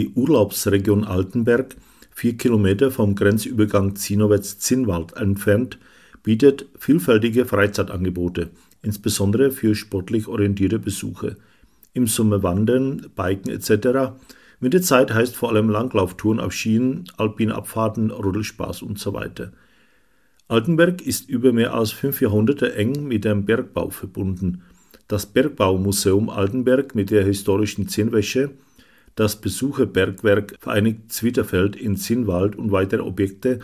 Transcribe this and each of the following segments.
Die Urlaubsregion Altenberg vier Kilometer vom Grenzübergang Zinnowitz-Zinnwald entfernt, bietet vielfältige Freizeitangebote, insbesondere für sportlich orientierte Besucher. Im Sommer Wandern, Biken etc. Winterzeit heißt vor allem Langlauftouren auf Schienen, Alpinabfahrten, Roddelspaß usw. So Altenberg ist über mehr als fünf Jahrhunderte eng mit dem Bergbau verbunden. Das Bergbaumuseum Altenberg mit der historischen Zinnwäsche das Besucherbergwerk Vereinigt Zwieterfeld in Zinnwald und weitere Objekte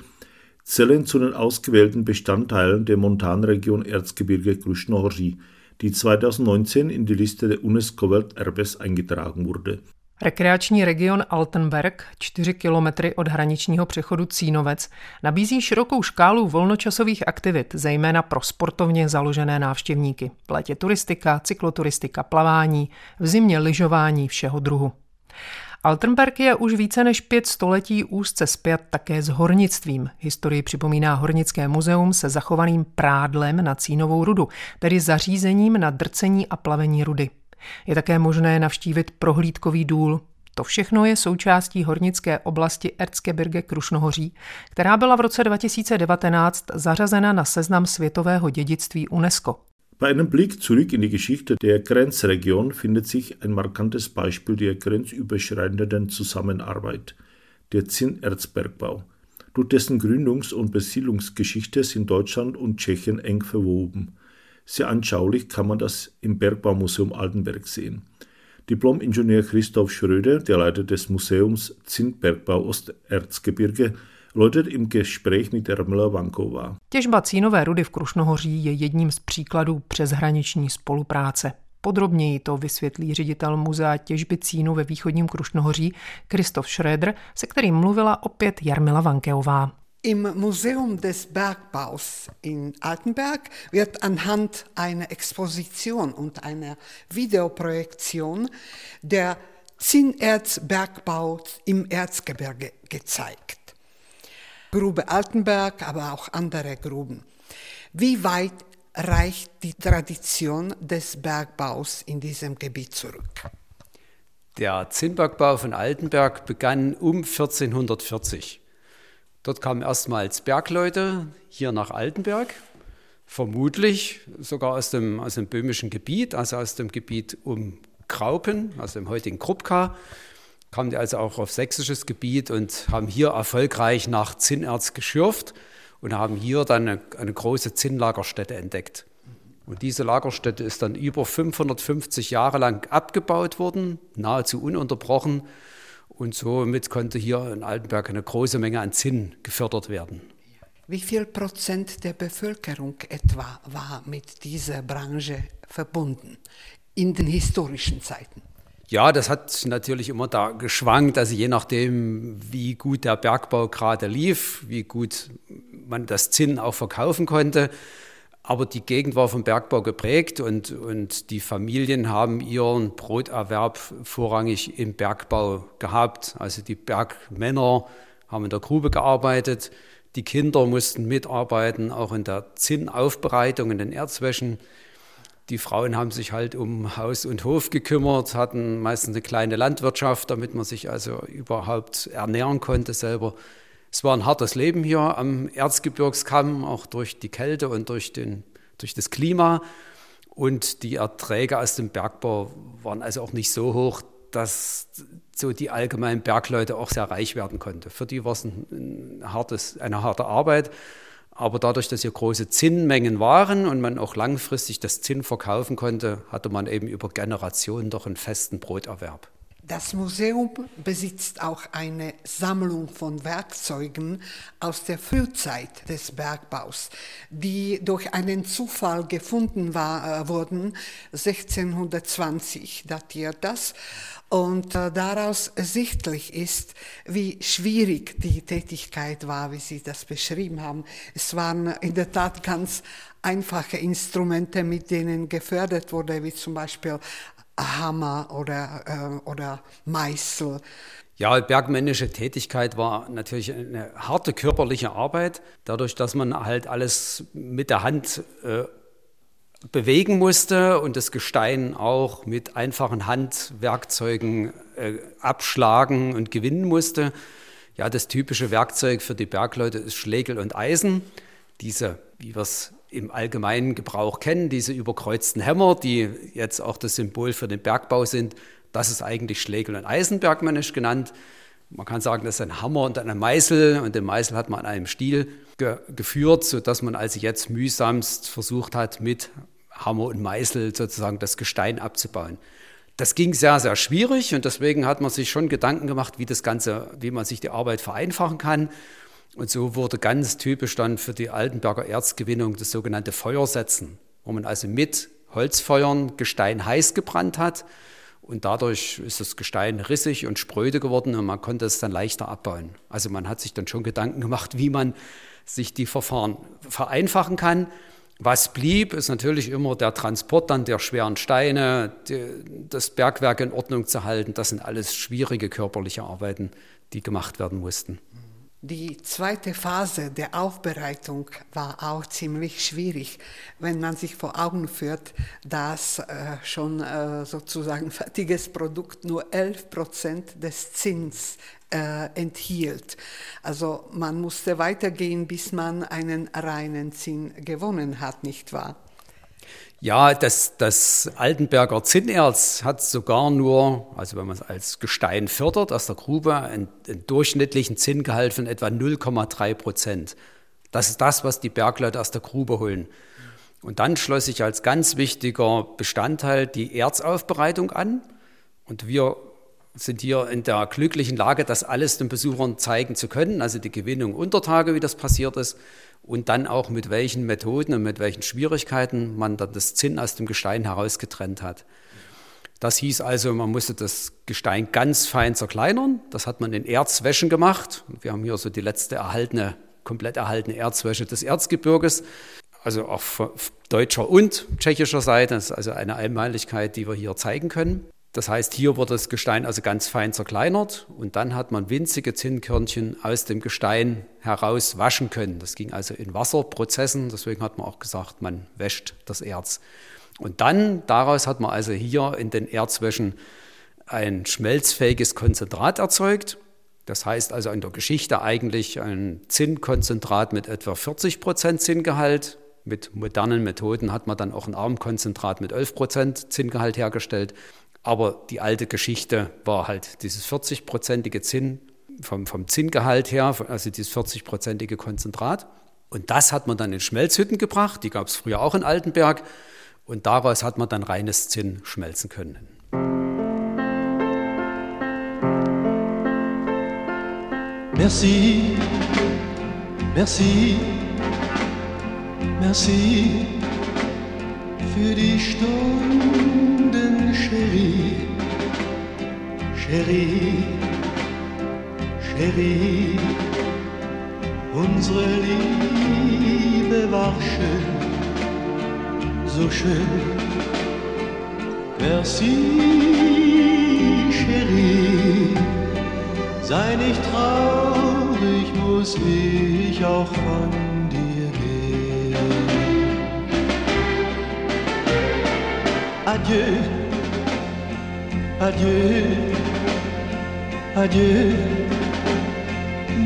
zählen zu den ausgewählten Bestandteilen der Montanregion Erzgebirge Krušnohoří, die 2019 in die Liste der UNESCO-Welterbes eingetragen wurde. Rekreační region Altenberg, 4 kilometry od hraničního přechodu Cínovec, nabízí širokou škálu volnočasových aktivit, zejména pro sportovně založené návštěvníky. V létě turistika, cykloturistika, plavání, v zimě lyžování všeho druhu. Altenberg je už více než pět století úzce spjat také s hornictvím. Historii připomíná Hornické muzeum se zachovaným prádlem na cínovou rudu, tedy zařízením na drcení a plavení rudy. Je také možné navštívit prohlídkový důl. To všechno je součástí hornické oblasti Erzgebirge Krušnohoří, která byla v roce 2019 zařazena na seznam světového dědictví UNESCO. Bei einem Blick zurück in die Geschichte der Grenzregion findet sich ein markantes Beispiel der grenzüberschreitenden Zusammenarbeit, der Zinnerzbergbau. Durch dessen Gründungs- und Besiedlungsgeschichte sind Deutschland und Tschechien eng verwoben. Sehr anschaulich kann man das im Bergbaumuseum Altenberg sehen. Diplom-Ingenieur Christoph Schröder, der Leiter des Museums Zinnbergbau Osterzgebirge, Lodet im Gespräch mit Ermela Vankova. Těžba cínové rudy v Krušnohoří je jedním z příkladů přeshraniční spolupráce. Podrobněji to vysvětlí ředitel muzea těžby cínu ve východním Krušnohoří Kristof Schröder, se kterým mluvila opět Jarmila Vankeová. Im Museum des Bergbaus in Altenberg wird anhand einer Exposition und einer Videoprojektion der Zinnerzbergbau im Erzgebirge gezeigt. Grube Altenberg, aber auch andere Gruben. Wie weit reicht die Tradition des Bergbaus in diesem Gebiet zurück? Der Zinnbergbau von Altenberg begann um 1440. Dort kamen erstmals Bergleute hier nach Altenberg, vermutlich sogar aus dem, aus dem böhmischen Gebiet, also aus dem Gebiet um Graupen, also dem heutigen Krupka kamen die also auch auf sächsisches Gebiet und haben hier erfolgreich nach Zinnerz geschürft und haben hier dann eine, eine große Zinnlagerstätte entdeckt. Und diese Lagerstätte ist dann über 550 Jahre lang abgebaut worden, nahezu ununterbrochen. Und somit konnte hier in Altenberg eine große Menge an Zinn gefördert werden. Wie viel Prozent der Bevölkerung etwa war mit dieser Branche verbunden in den historischen Zeiten? Ja, das hat natürlich immer da geschwankt, also je nachdem, wie gut der Bergbau gerade lief, wie gut man das Zinn auch verkaufen konnte. Aber die Gegend war vom Bergbau geprägt und, und die Familien haben ihren Broterwerb vorrangig im Bergbau gehabt. Also die Bergmänner haben in der Grube gearbeitet, die Kinder mussten mitarbeiten, auch in der Zinnaufbereitung, in den Erzwäschen. Die Frauen haben sich halt um Haus und Hof gekümmert, hatten meistens eine kleine Landwirtschaft, damit man sich also überhaupt ernähren konnte selber. Es war ein hartes Leben hier am Erzgebirgskamm, auch durch die Kälte und durch, den, durch das Klima. Und die Erträge aus dem Bergbau waren also auch nicht so hoch, dass so die allgemeinen Bergleute auch sehr reich werden konnten. Für die war es ein, ein hartes, eine harte Arbeit. Aber dadurch, dass hier große Zinnmengen waren und man auch langfristig das Zinn verkaufen konnte, hatte man eben über Generationen doch einen festen Broterwerb. Das Museum besitzt auch eine Sammlung von Werkzeugen aus der Frühzeit des Bergbaus, die durch einen Zufall gefunden war, äh, wurden. 1620 datiert das. Und äh, daraus sichtlich ist, wie schwierig die Tätigkeit war, wie Sie das beschrieben haben. Es waren in der Tat ganz einfache Instrumente, mit denen gefördert wurde, wie zum Beispiel Hammer oder, äh, oder Meißel. Ja, bergmännische Tätigkeit war natürlich eine harte körperliche Arbeit, dadurch, dass man halt alles mit der Hand äh, bewegen musste und das Gestein auch mit einfachen Handwerkzeugen äh, abschlagen und gewinnen musste. Ja, das typische Werkzeug für die Bergleute ist Schlegel und Eisen. Diese, wie wir es im allgemeinen Gebrauch kennen, diese überkreuzten Hämmer, die jetzt auch das Symbol für den Bergbau sind, das ist eigentlich Schlegel- und Eisenbergmännisch genannt. Man kann sagen, das ist ein Hammer und ein Meißel und den Meißel hat man an einem Stiel ge geführt, sodass man also jetzt mühsamst versucht hat, mit Hammer und Meißel sozusagen das Gestein abzubauen. Das ging sehr, sehr schwierig und deswegen hat man sich schon Gedanken gemacht, wie das Ganze, wie man sich die Arbeit vereinfachen kann. Und so wurde ganz typisch dann für die Altenberger Erzgewinnung das sogenannte Feuersetzen, wo man also mit Holzfeuern Gestein heiß gebrannt hat und dadurch ist das Gestein rissig und spröde geworden und man konnte es dann leichter abbauen. Also man hat sich dann schon Gedanken gemacht, wie man sich die Verfahren vereinfachen kann. Was blieb, ist natürlich immer der Transport dann der schweren Steine, die, das Bergwerk in Ordnung zu halten. Das sind alles schwierige körperliche Arbeiten, die gemacht werden mussten. Die zweite Phase der Aufbereitung war auch ziemlich schwierig, wenn man sich vor Augen führt, dass äh, schon äh, sozusagen fertiges Produkt nur 11 Prozent des Zins äh, enthielt. Also man musste weitergehen, bis man einen reinen Zinn gewonnen hat, nicht wahr? Ja, das, das Altenberger Zinnerz hat sogar nur, also wenn man es als Gestein fördert aus der Grube, einen, einen durchschnittlichen Zinngehalt von etwa 0,3 Prozent. Das ist das, was die Bergleute aus der Grube holen. Und dann schloss sich als ganz wichtiger Bestandteil die Erzaufbereitung an. Und wir sind hier in der glücklichen Lage, das alles den Besuchern zeigen zu können, also die Gewinnung unter Tage, wie das passiert ist, und dann auch mit welchen Methoden und mit welchen Schwierigkeiten man dann das Zinn aus dem Gestein herausgetrennt hat. Das hieß also, man musste das Gestein ganz fein zerkleinern. Das hat man in Erzwäschen gemacht. Wir haben hier so die letzte erhaltene, komplett erhaltene Erzwäsche des Erzgebirges. Also auch deutscher und tschechischer Seite. Das ist also eine Einmaligkeit, die wir hier zeigen können. Das heißt, hier wurde das Gestein also ganz fein zerkleinert und dann hat man winzige Zinnkörnchen aus dem Gestein heraus waschen können. Das ging also in Wasserprozessen, deswegen hat man auch gesagt, man wäscht das Erz. Und dann, daraus hat man also hier in den Erzwäschen ein schmelzfähiges Konzentrat erzeugt. Das heißt also in der Geschichte eigentlich ein Zinnkonzentrat mit etwa 40 Prozent Zinngehalt. Mit modernen Methoden hat man dann auch ein Armkonzentrat mit 11 Prozent Zinngehalt hergestellt. Aber die alte Geschichte war halt dieses 40-prozentige Zinn vom, vom Zinngehalt her, also dieses 40-prozentige Konzentrat. Und das hat man dann in Schmelzhütten gebracht, die gab es früher auch in Altenberg. Und daraus hat man dann reines Zinn schmelzen können. Merci, merci, merci für die Stunden, Cherie, Cherie, Cherie. Unsere Liebe war schön, so schön. Merci, Cherie. Sei nicht traurig, muss ich auch von adieu, adieu, adieu.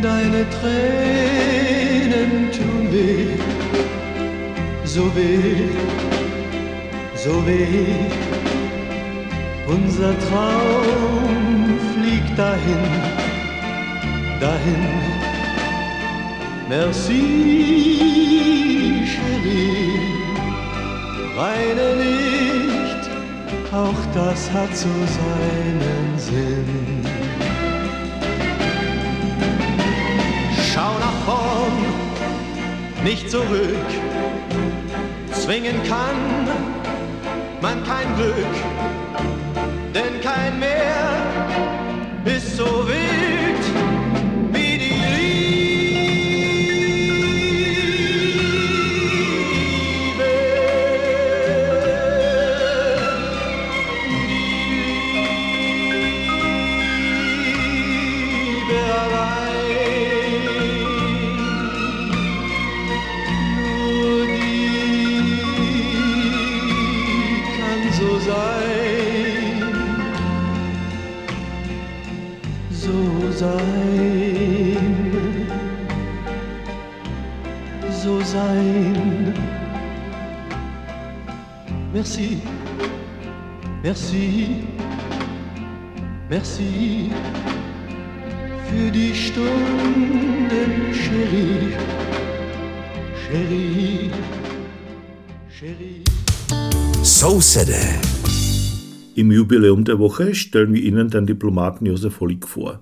Deine Tränen tun weh, so weh, so weh. Unser Traum fliegt dahin, dahin. Merci, chérie, weine nicht auch das hat so seinen Sinn. Schau nach vorn, nicht zurück. Zwingen kann man kein Glück, denn kein Meer ist so wild Merci, merci, merci für die Stunden, Chérie. Chérie, Chérie. So City. Im Jubiläum der Woche stellen wir Ihnen den Diplomaten Josef Hollig vor.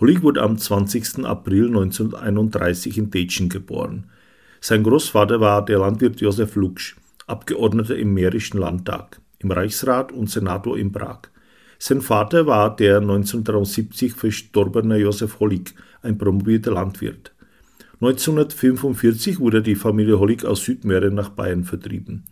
Hollig wurde am 20. April 1931 in Detschen geboren. Sein Großvater war der Landwirt Josef Luksch, Abgeordneter im Mährischen Landtag, im Reichsrat und Senator in Prag. Sein Vater war der 1973 verstorbene Josef Hollig, ein promovierter Landwirt. 1945 wurde die Familie Hollig aus Südmähren nach Bayern vertrieben.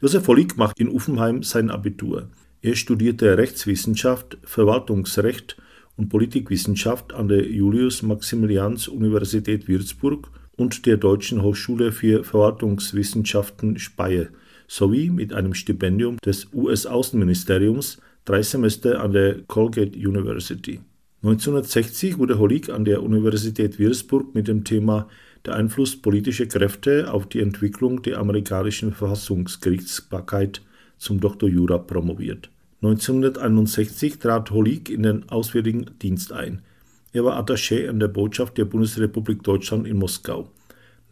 Josef Hollig macht in Uffenheim sein Abitur. Er studierte Rechtswissenschaft, Verwaltungsrecht und Politikwissenschaft an der Julius-Maximilians-Universität Würzburg und der Deutschen Hochschule für Verwaltungswissenschaften Speyer sowie mit einem Stipendium des US-Außenministeriums drei Semester an der Colgate University. 1960 wurde Hollig an der Universität Würzburg mit dem Thema Der Einfluss politischer Kräfte auf die Entwicklung der amerikanischen Verfassungsgerichtsbarkeit zum Dr. Jura promoviert. 1961 trat Hollig in den Auswärtigen Dienst ein. Er war Attaché an der Botschaft der Bundesrepublik Deutschland in Moskau.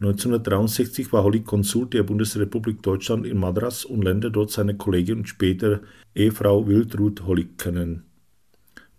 1963 war Hollig Konsul der Bundesrepublik Deutschland in Madras und lernte dort seine Kollegin und später Ehefrau Wildrut Hollig kennen.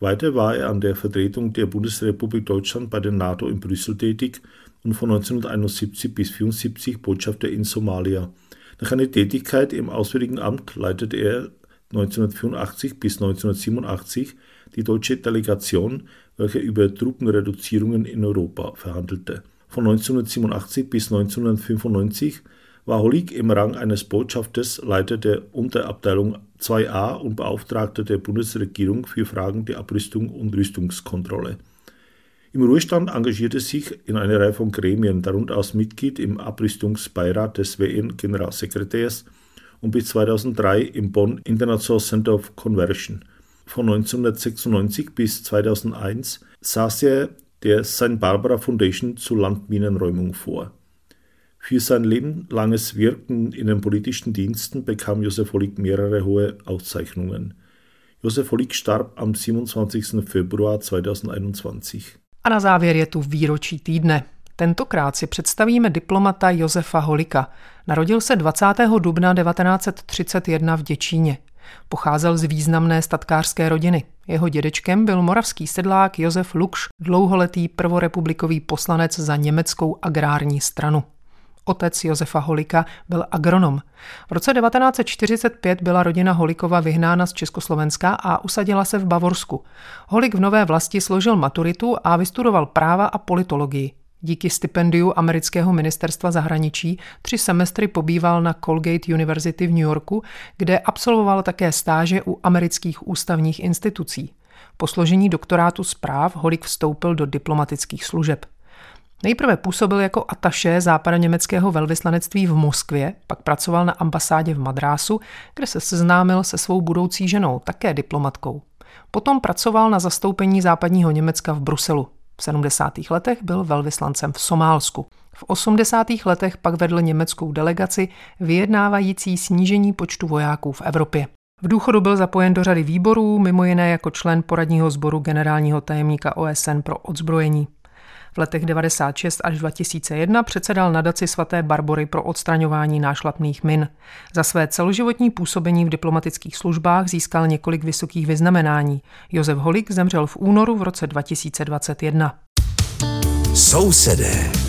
Weiter war er an der Vertretung der Bundesrepublik Deutschland bei der NATO in Brüssel tätig und von 1971 bis 1974 Botschafter in Somalia. Nach einer Tätigkeit im Auswärtigen Amt leitete er 1984 bis 1987 die deutsche Delegation, welche über Truppenreduzierungen in Europa verhandelte. Von 1987 bis 1995 war Hollig im Rang eines Botschafters Leiter der Unterabteilung 2a und Beauftragter der Bundesregierung für Fragen der Abrüstung und Rüstungskontrolle. Im Ruhestand engagierte sich in einer Reihe von Gremien, darunter als Mitglied im Abrüstungsbeirat des WN-Generalsekretärs und bis 2003 im Bonn International Center of Conversion. Von 1996 bis 2001 saß er der St. Barbara Foundation zur Landminenräumung vor. Für sein lebenlanges Wirken in den politischen Diensten bekam Josef Hollig mehrere hohe Auszeichnungen. Josef Hollig starb am 27. Februar 2021. A na závěr je tu výročí týdne. Tentokrát si představíme diplomata Josefa Holika. Narodil se 20. dubna 1931 v Děčíně. Pocházel z významné statkářské rodiny. Jeho dědečkem byl moravský sedlák Josef Lukš, dlouholetý prvorepublikový poslanec za německou agrární stranu. Otec Josefa Holika byl agronom. V roce 1945 byla rodina Holikova vyhnána z Československa a usadila se v Bavorsku. Holik v nové vlasti složil maturitu a vystudoval práva a politologii. Díky stipendiu amerického ministerstva zahraničí tři semestry pobýval na Colgate University v New Yorku, kde absolvoval také stáže u amerických ústavních institucí. Po složení doktorátu zpráv Holik vstoupil do diplomatických služeb. Nejprve působil jako ataše západoněmeckého velvyslanectví v Moskvě, pak pracoval na ambasádě v Madrásu, kde se seznámil se svou budoucí ženou, také diplomatkou. Potom pracoval na zastoupení západního Německa v Bruselu. V 70. letech byl velvyslancem v Somálsku. V 80. letech pak vedl německou delegaci vyjednávající snížení počtu vojáků v Evropě. V důchodu byl zapojen do řady výborů, mimo jiné jako člen poradního sboru generálního tajemníka OSN pro odzbrojení. V letech 96 až 2001 předsedal nadaci svaté Barbory pro odstraňování nášlapných min. Za své celoživotní působení v diplomatických službách získal několik vysokých vyznamenání. Josef Holik zemřel v únoru v roce 2021. Sousedé.